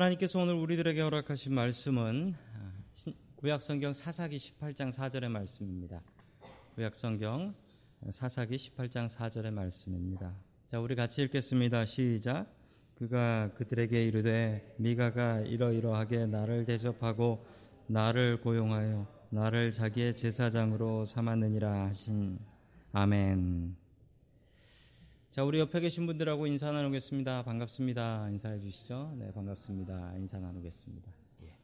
하나님께서 오늘 우리들에게 허락하신 말씀은 구약성경 사사기 18장 4절의 말씀입니다. 구약성경 사사기 18장 4절의 말씀입니다. 자, 우리 같이 읽겠습니다. 시작. 그가 그들에게 이르되 미가가 이러이러하게 나를 대접하고 나를 고용하여 나를 자기의 제사장으로 삼았느니라 하신 아멘. 자, 우리 옆에 계신 분들하고 인사 나누겠습니다. 반갑습니다. 인사해 주시죠. 네, 반갑습니다. 인사 나누겠습니다. 예.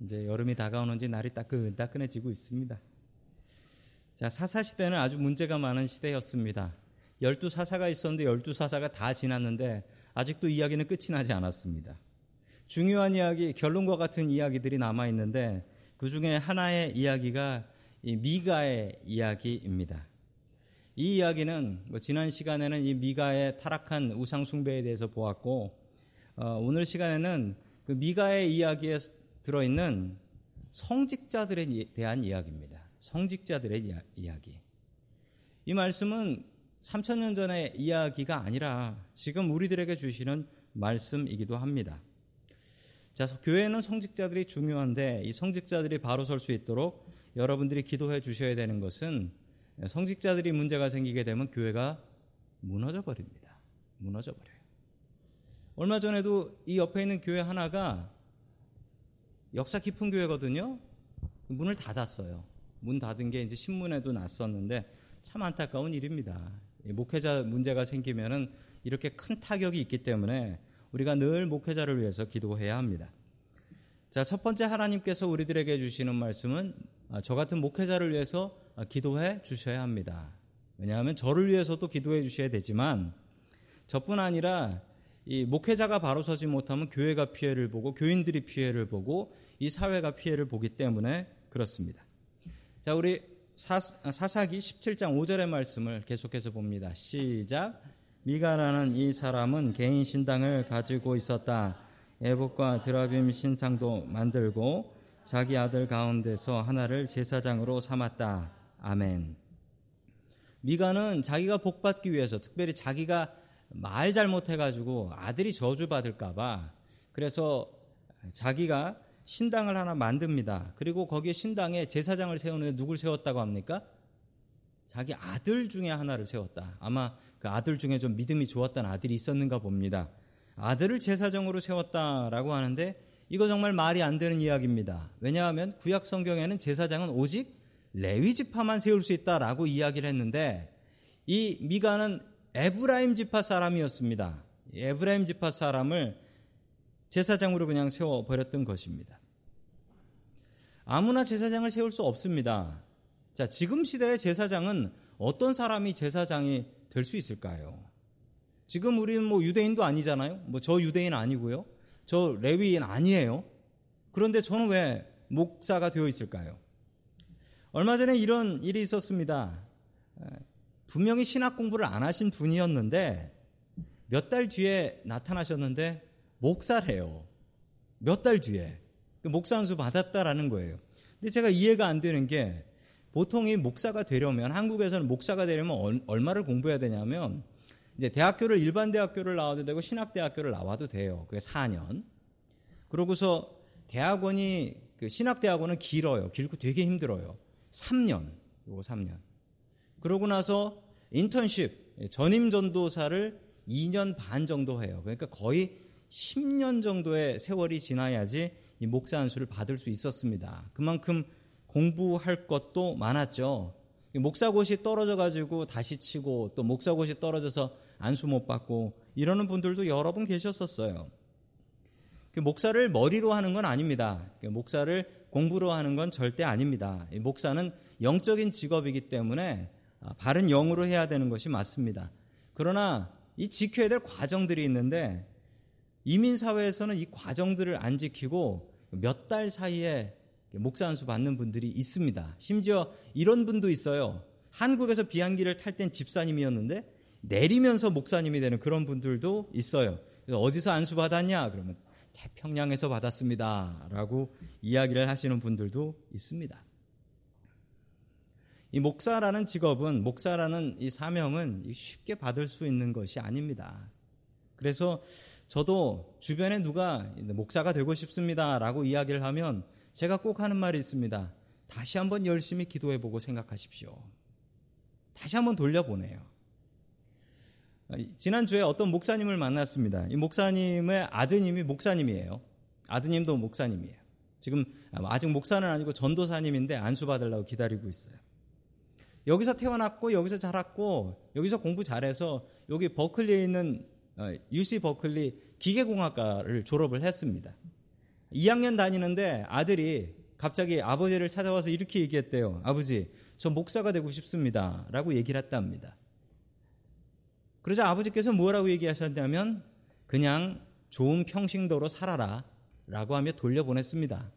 이제 여름이 다가오는지 날이 따끈따끈해지고 있습니다. 자, 사사 시대는 아주 문제가 많은 시대였습니다. 열두 사사가 있었는데 열두 사사가 다 지났는데 아직도 이야기는 끝이 나지 않았습니다. 중요한 이야기, 결론과 같은 이야기들이 남아 있는데 그 중에 하나의 이야기가 이 미가의 이야기입니다. 이 이야기는 뭐 지난 시간에는 이 미가의 타락한 우상 숭배에 대해서 보았고 어, 오늘 시간에는 그 미가의 이야기에 들어있는 성직자들에 대한 이야기입니다. 성직자들의 이야기. 이 말씀은 3천년 전의 이야기가 아니라 지금 우리들에게 주시는 말씀이기도 합니다. 자, 교회는 성직자들이 중요한데 이 성직자들이 바로 설 수 있도록 여러분들이 기도해 주셔야 되는 것은 성직자들이 문제가 생기게 되면 교회가 무너져 버립니다. 무너져 버려요. 얼마 전에도 이 옆에 있는 교회 하나가 역사 깊은 교회거든요. 문을 닫았어요. 문 닫은 게 이제 신문에도 났었는데 참 안타까운 일입니다. 목회자 문제가 생기면은 이렇게 큰 타격이 있기 때문에 우리가 늘 목회자를 위해서 기도해야 합니다. 자, 첫 번째 하나님께서 우리들에게 주시는 말씀은 아, 저 같은 목회자를 위해서 아, 기도해 주셔야 합니다. 왜냐하면 저를 위해서도 기도해 주셔야 되지만 저뿐 아니라 이 목회자가 바로 서지 못하면 교회가 피해를 보고 교인들이 피해를 보고 이 사회가 피해를 보기 때문에 그렇습니다. 자, 우리 사, 사기 17장 5절의 말씀을 계속해서 봅니다. 시작. 미가라는 이 사람은 개인 신당을 가지고 있었다. 에봇과 드라빔 신상도 만들고 자기 아들 가운데서 하나를 제사장으로 삼았다. 아멘. 미가는 자기가 복받기 위해서 특별히 자기가 말 잘못해가지고 아들이 저주받을까봐 그래서 자기가 신당을 하나 만듭니다. 그리고 거기에 신당에 제사장을 세우는데 누굴 세웠다고 합니까? 자기 아들 중에 하나를 세웠다. 아마 그 아들 중에 좀 믿음이 좋았던 아들이 있었는가 봅니다. 아들을 제사장으로 세웠다라고 하는데 이거 정말 말이 안 되는 이야기입니다. 왜냐하면 구약 성경에는 제사장은 오직 레위 지파만 세울 수 있다라고 이야기를 했는데 이 미가는 에브라임 지파 사람이었습니다. 에브라임 지파 사람을 제사장으로 그냥 세워 버렸던 것입니다. 아무나 제사장을 세울 수 없습니다. 자, 지금 시대의 제사장은 어떤 사람이 제사장이 될 수 있을까요? 지금 우리는 뭐 유대인도 아니잖아요. 뭐 저 유대인 아니고요. 저 레위인 아니에요. 그런데 저는 왜 목사가 되어 있을까요? 얼마 전에 이런 일이 있었습니다. 분명히 신학 공부를 안 하신 분이었는데 몇 달 뒤에 나타나셨는데 목사래요. 몇 달 뒤에. 그 목사 한수 받았다라는 거예요. 근데 제가 이해가 안 되는 게 보통 이 목사가 되려면 한국에서는 목사가 되려면 얼마를 공부해야 되냐면 이제 대학교를 일반 대학교를 나와도 되고 신학 대학교를 나와도 돼요. 그게 4년. 그러고서 대학원이 그 신학 대학원은 길어요. 길고 되게 힘들어요. 3년. 요거 3년. 그러고 나서 인턴십 전임 전도사를 2년 반 정도 해요. 그러니까 거의 10년 정도의 세월이 지나야지 이 목사 안수를 받을 수 있었습니다. 그만큼 공부할 것도 많았죠. 목사고시 떨어져 가지고 다시 치고 또 목사고시 떨어져서 안수 못 받고 이러는 분들도 여러 분 계셨었어요. 그 목사를 머리로 하는 건 아닙니다. 그 목사를 공부로 하는 건 절대 아닙니다. 목사는 영적인 직업이기 때문에 아, 바른 영으로 해야 되는 것이 맞습니다. 그러나 이 지켜야 될 과정들이 있는데 이민 사회에서는 이 과정들을 안 지키고 몇 달 사이에 목사 안수 받는 분들이 있습니다. 심지어 이런 분도 있어요. 한국에서 비행기를 탈 땐 집사님이었는데 내리면서 목사님이 되는 그런 분들도 있어요. 어디서 안수 받았냐? 그러면 태평양에서 받았습니다. 라고 이야기를 하시는 분들도 있습니다. 이 목사라는 직업은, 목사라는 이 사명은 쉽게 받을 수 있는 것이 아닙니다. 그래서 저도 주변에 누가 목사가 되고 싶습니다 라고 이야기를 하면 제가 꼭 하는 말이 있습니다. 다시 한번 열심히 기도해 보고 생각하십시오. 다시 한번 돌려보내요. 지난주에 어떤 목사님을 만났습니다. 이 목사님의 아드님이 목사님이에요. 아드님도 목사님이에요. 지금 아직 목사는 아니고 전도사님인데 안수 받으려고 기다리고 있어요. 여기서 태어났고 여기서 자랐고 여기서 공부 잘해서 여기 버클리에 있는 UC 어, 버클리 기계공학과를 졸업을 했습니다. 2학년 다니는데 아들이 갑자기 아버지를 찾아와서 이렇게 얘기했대요. 아버지, 저 목사가 되고 싶습니다. 라고 얘기를 했답니다. 그러자 아버지께서 뭐라고 얘기하셨냐면 그냥 좋은 평신도로 살아라. 라고 하며 돌려보냈습니다.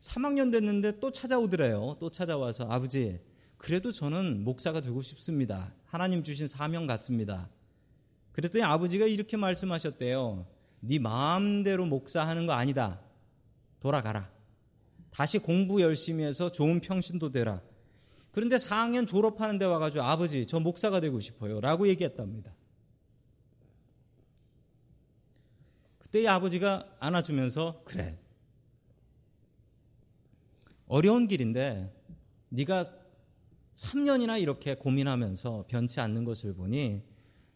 3학년 됐는데 또 찾아오더래요. 또 찾아와서 아버지, 그래도 저는 목사가 되고 싶습니다. 하나님 주신 사명 같습니다. 그랬더니 아버지가 이렇게 말씀하셨대요. 네 마음대로 목사하는 거 아니다. 돌아가라. 다시 공부 열심히 해서 좋은 평신도 되라. 그런데 4학년 졸업하는 데 와가지고 아버지, 저 목사가 되고 싶어요. 라고 얘기했답니다. 그때 아버지가 안아주면서, 그래. 어려운 길인데, 네가 3년이나 이렇게 고민하면서 변치 않는 것을 보니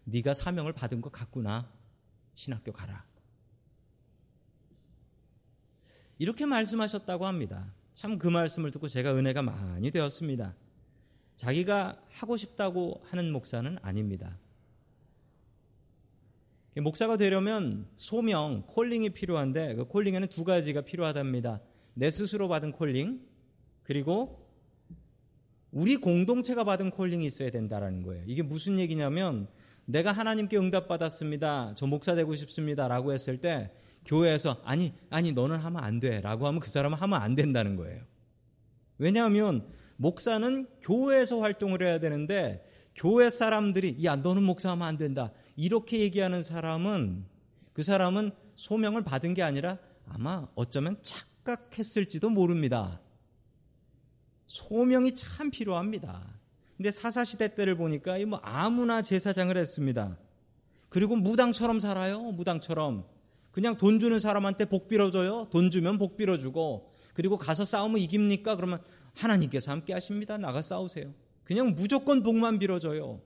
네가 사명을 받은 것 같구나. 신학교 가라. 이렇게 말씀하셨다고 합니다. 참 그 말씀을 듣고 제가 은혜가 많이 되었습니다. 자기가 하고 싶다고 하는 목사는 아닙니다. 목사가 되려면 소명, 콜링이 필요한데 그 콜링에는 두 가지가 필요하답니다. 내 스스로 받은 콜링, 그리고 우리 공동체가 받은 콜링이 있어야 된다라는 거예요. 이게 무슨 얘기냐면 내가 하나님께 응답받았습니다. 저 목사 되고 싶습니다. 라고 했을 때 교회에서 아니, 아니, 너는 하면 안 돼. 라고 하면 그 사람은 하면 안 된다는 거예요. 왜냐하면 목사는 교회에서 활동을 해야 되는데 교회 사람들이 야, 너는 목사하면 안 된다. 이렇게 얘기하는 사람은 그 사람은 소명을 받은 게 아니라 아마 어쩌면 착각했을지도 모릅니다. 소명이 참 필요합니다. 근데 사사 시대 때를 보니까 뭐 아무나 제사장을 했습니다. 그리고 무당처럼 살아요. 무당처럼. 그냥 돈 주는 사람한테 복 빌어줘요. 돈 주면 복 빌어주고. 그리고 가서 싸우면 이깁니까? 그러면 하나님께서 함께 하십니다. 나가 싸우세요. 그냥 무조건 복만 빌어줘요.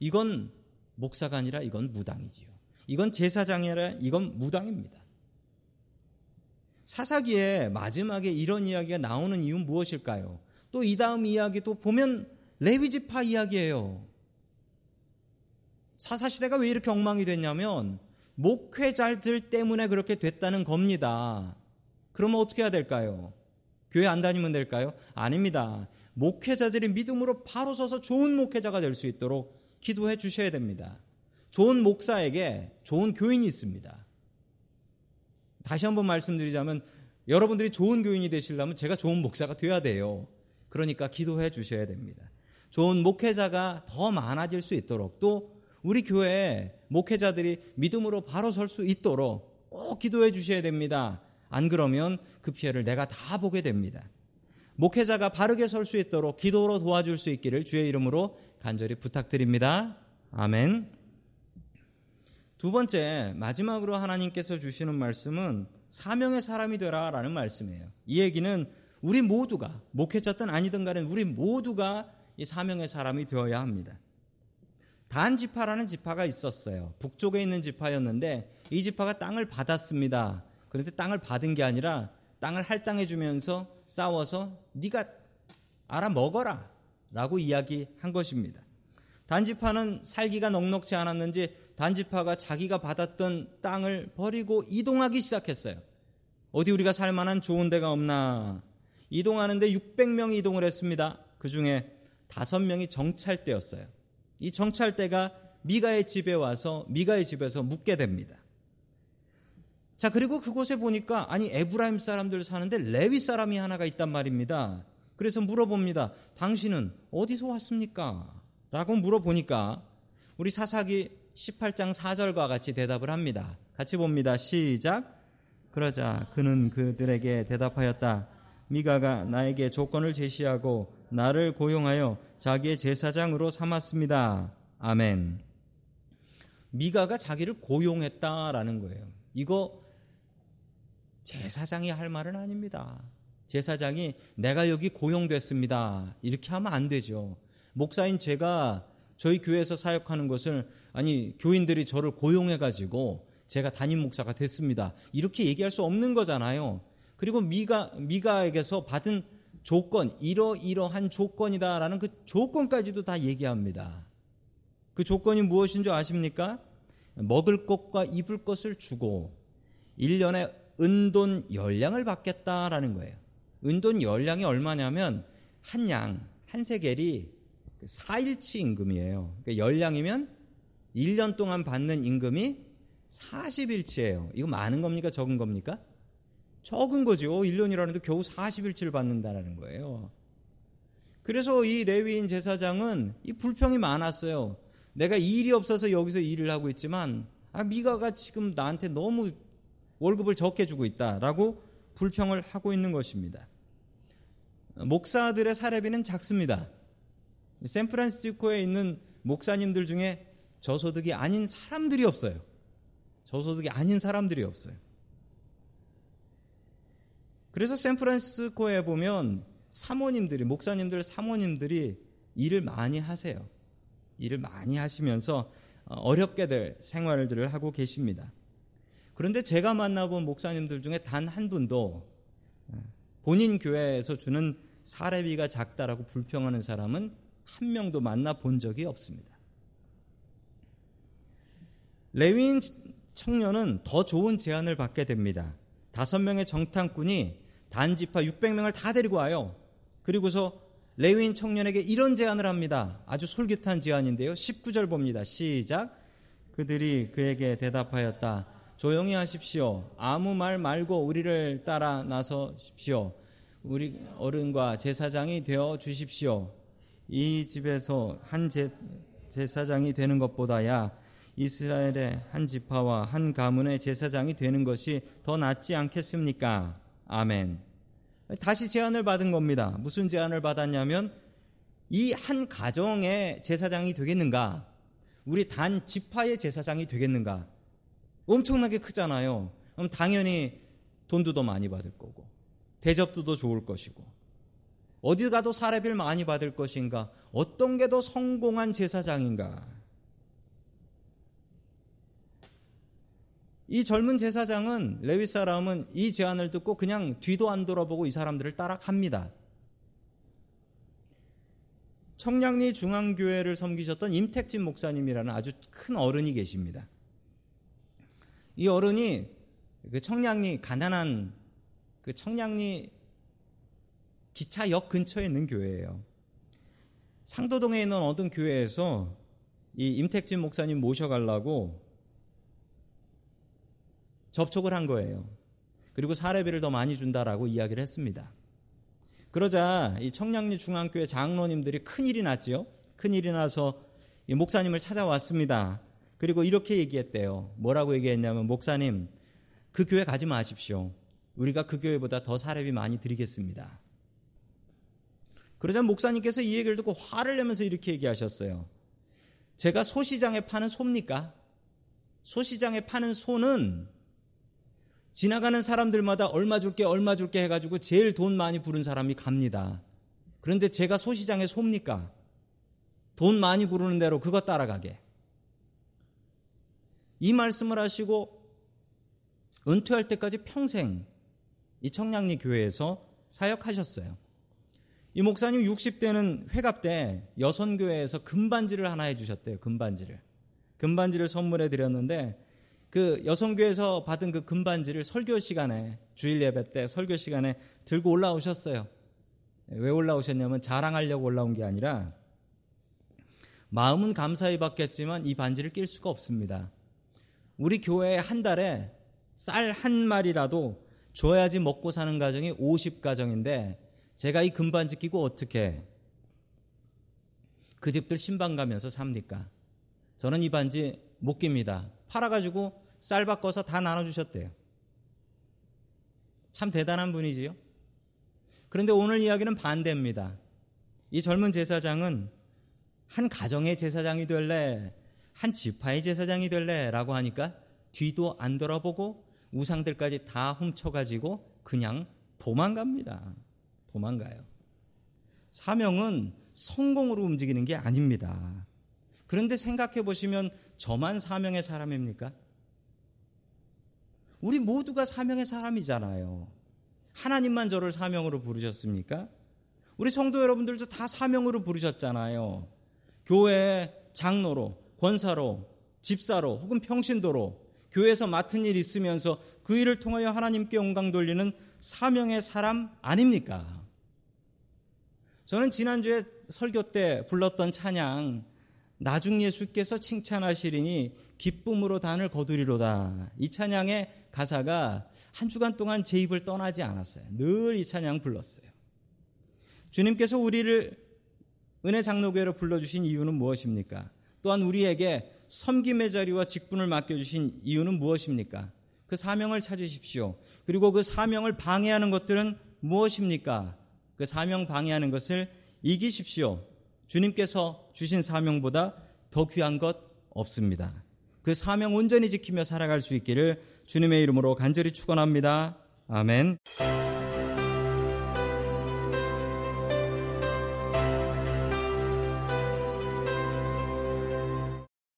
이건 목사가 아니라 이건 무당이지요. 이건 제사장이 아니라 이건 무당입니다. 사사기에 마지막에 이런 이야기가 나오는 이유는 무엇일까요? 또 이 다음 이야기도 보면 레위지파 이야기예요. 사사시대가 왜 이렇게 엉망이 됐냐면 목회자들 때문에 그렇게 됐다는 겁니다. 그러면 어떻게 해야 될까요? 교회 안 다니면 될까요? 아닙니다. 목회자들이 믿음으로 바로 서서 좋은 목회자가 될 수 있도록 기도해 주셔야 됩니다. 좋은 목사에게 좋은 교인이 있습니다. 다시 한번 말씀드리자면 여러분들이 좋은 교인이 되시려면 제가 좋은 목사가 되어야 돼요. 그러니까 기도해 주셔야 됩니다. 좋은 목회자가 더 많아질 수 있도록 또 우리 교회에 목회자들이 믿음으로 바로 설 수 있도록 꼭 기도해 주셔야 됩니다. 안 그러면 그 피해를 내가 다 보게 됩니다. 목회자가 바르게 설 수 있도록 기도로 도와줄 수 있기를 주의 이름으로 간절히 부탁드립니다. 아멘. 두 번째, 마지막으로 하나님께서 주시는 말씀은 사명의 사람이 되라 라는 말씀이에요. 이 얘기는 우리 모두가 목회자든 아니든 간에 우리 모두가 이 사명의 사람이 되어야 합니다. 단 지파라는 지파가 있었어요. 북쪽에 있는 지파였는데 이 지파가 땅을 받았습니다. 그런데 땅을 받은 게 아니라 땅을 할당해 주면서 싸워서 네가 알아 먹어라 라고 이야기한 것입니다. 단지파는 살기가 넉넉지 않았는지 단지파가 자기가 받았던 땅을 버리고 이동하기 시작했어요. 어디 우리가 살 만한 좋은 데가 없나 이동하는데 600명이 이동을 했습니다. 그 중에 5명이 정찰대였어요. 이 정찰대가 미가의 집에 와서 미가의 집에서 묵게 됩니다. 자, 그리고 그곳에 보니까 아니 에브라임 사람들 사는데 레위 사람이 하나가 있단 말입니다. 그래서 물어봅니다. 당신은 어디서 왔습니까? 라고 물어보니까 우리 사사기 18장 4절과 같이 대답을 합니다. 같이 봅니다. 시작. 그러자 그는 그들에게 대답하였다. 미가가 나에게 조건을 제시하고 나를 고용하여 자기의 제사장으로 삼았습니다. 아멘. 미가가 자기를 고용했다라는 거예요. 이거 제사장이 할 말은 아닙니다. 제사장이 내가 여기 고용됐습니다. 이렇게 하면 안 되죠. 목사인 제가 저희 교회에서 사역하는 것을 아니 교인들이 저를 고용해 가지고 제가 담임 목사가 됐습니다. 이렇게 얘기할 수 없는 거잖아요. 그리고 미가 미가에게서 받은 조건 이러이러한 조건이다라는 그 조건까지도 다 얘기합니다. 그 조건이 무엇인 줄 아십니까? 먹을 것과 입을 것을 주고 1년에 은돈 열량을 받겠다라는 거예요. 은돈 열량이 얼마냐면 한 양, 한 세겔이 4일치 임금이에요. 그러니까 열량이면 1년 동안 받는 임금이 40일치예요. 이거 많은 겁니까? 적은 겁니까? 적은 거죠. 1년이라는데 겨우 40일치를 받는다라는 거예요. 그래서 이 레위인 제사장은 이 불평이 많았어요. 내가 일이 없어서 여기서 일을 하고 있지만 아, 미가가 지금 나한테 너무 월급을 적게 주고 있다라고 불평을 하고 있는 것입니다. 목사들의 사례비는 작습니다. 샌프란시스코에 있는 목사님들 중에 저소득이 아닌 사람들이 없어요. 저소득이 아닌 사람들이 없어요. 그래서 샌프란시스코에 보면 사모님들이 목사님들 사모님들이 일을 많이 하세요. 일을 많이 하시면서 어렵게들 생활들을 하고 계십니다. 그런데 제가 만나본 목사님들 중에 단 한 분도 본인 교회에서 주는 사례비가 작다라고 불평하는 사람은 한 명도 만나 본 적이 없습니다. 레위인 청년은 더 좋은 제안을 받게 됩니다. 다섯 명의 정탐꾼이 단지파 600명을 다 데리고 와요. 그리고서 레위인 청년에게 이런 제안을 합니다. 아주 솔깃한 제안인데요. 19절 봅니다. 시작. 그들이 그에게 대답하였다. 조용히 하십시오. 아무 말 말고 우리를 따라 나서십시오. 우리 어른과 제사장이 되어 주십시오. 이 집에서 한 제, 제사장이 되는 것보다야 이스라엘의 한 지파와 한 가문의 제사장이 되는 것이 더 낫지 않겠습니까? 아멘. 다시 제안을 받은 겁니다. 무슨 제안을 받았냐면 이 한 가정의 제사장이 되겠는가? 우리 단 지파의 제사장이 되겠는가? 엄청나게 크잖아요. 그럼 당연히 돈도 더 많이 받을 거고 대접도 더 좋을 것이고 어디 가도 사례비를 많이 받을 것인가? 어떤 게 더 성공한 제사장인가? 이 젊은 제사장은 레위 사람은 이 제안을 듣고 그냥 뒤도 안 돌아보고 이 사람들을 따라갑니다. 청량리 중앙교회를 섬기셨던 임택진 목사님이라는 아주 큰 어른이 계십니다. 이 어른이 그 청량리 가난한 그 청량리 기차역 근처에 있는 교회예요. 상도동에 있는 어떤 교회에서 이 임택진 목사님 모셔가려고 접촉을 한 거예요. 그리고 사례비를 더 많이 준다라고 이야기를 했습니다. 그러자 이 청량리 중앙교회 장로님들이 큰일이 났지요. 큰일이 나서 이 목사님을 찾아왔습니다. 그리고 이렇게 얘기했대요. 뭐라고 얘기했냐면 목사님 그 교회 가지 마십시오. 우리가 그 교회보다 더 사례비 많이 드리겠습니다. 그러자 목사님께서 이 얘기를 듣고 화를 내면서 이렇게 얘기하셨어요. 제가 소시장에 파는 소입니까? 소시장에 파는 소는 지나가는 사람들마다 얼마 줄게 얼마 줄게 해가지고 제일 돈 많이 부른 사람이 갑니다. 그런데 제가 소시장의 소입니까? 돈 많이 부르는 대로 그거 따라가게. 이 말씀을 하시고 은퇴할 때까지 평생 이 청량리 교회에서 사역하셨어요. 이 목사님 60대는 회갑 때 여선교회에서 금반지를 하나 해주셨대요. 금반지를. 금반지를 선물해 드렸는데 그 여성교회에서 받은 그 금반지를 설교 시간에 주일 예배 때 설교 시간에 들고 올라오셨어요. 왜 올라오셨냐면 자랑하려고 올라온 게 아니라 마음은 감사히 받겠지만 이 반지를 낄 수가 없습니다. 우리 교회에 한 달에 쌀 한 마리라도 줘야지 먹고 사는 가정이 50가정인데 제가 이 금반지 끼고 어떻게 그 집들 신방 가면서 삽니까? 저는 이 반지 못 깁니다. 팔아가지고 쌀 바꿔서 다 나눠주셨대요. 참 대단한 분이지요? 그런데 오늘 이야기는 반대입니다. 이 젊은 제사장은 한 가정의 제사장이 될래? 한 지파의 제사장이 될래라고 하니까 뒤도 안 돌아보고 우상들까지 다 훔쳐가지고 그냥 도망갑니다. 도망가요. 사명은 성공으로 움직이는 게 아닙니다. 그런데 생각해 보시면 저만 사명의 사람입니까? 우리 모두가 사명의 사람이잖아요. 하나님만 저를 사명으로 부르셨습니까? 우리 성도 여러분들도 다 사명으로 부르셨잖아요. 교회 장로로, 권사로, 집사로, 혹은 평신도로 교회에서 맡은 일 있으면서 그 일을 통하여 하나님께 영광 돌리는 사명의 사람 아닙니까? 저는 지난주에 설교 때 불렀던 찬양 나중 예수께서 칭찬하시리니 기쁨으로 단을 거두리로다. 이 찬양의 가사가 한 주간 동안 제 입을 떠나지 않았어요. 늘 이 찬양 불렀어요. 주님께서 우리를 은혜 장로교회로 불러주신 이유는 무엇입니까? 또한 우리에게 섬김의 자리와 직분을 맡겨주신 이유는 무엇입니까? 그 사명을 찾으십시오. 그리고 그 사명을 방해하는 것들은 무엇입니까? 그 사명 방해하는 것을 이기십시오. 주님께서 주신 사명보다 더 귀한 것 없습니다. 그 사명 온전히 지키며 살아갈 수 있기를 주님의 이름으로 간절히 축원합니다. 아멘.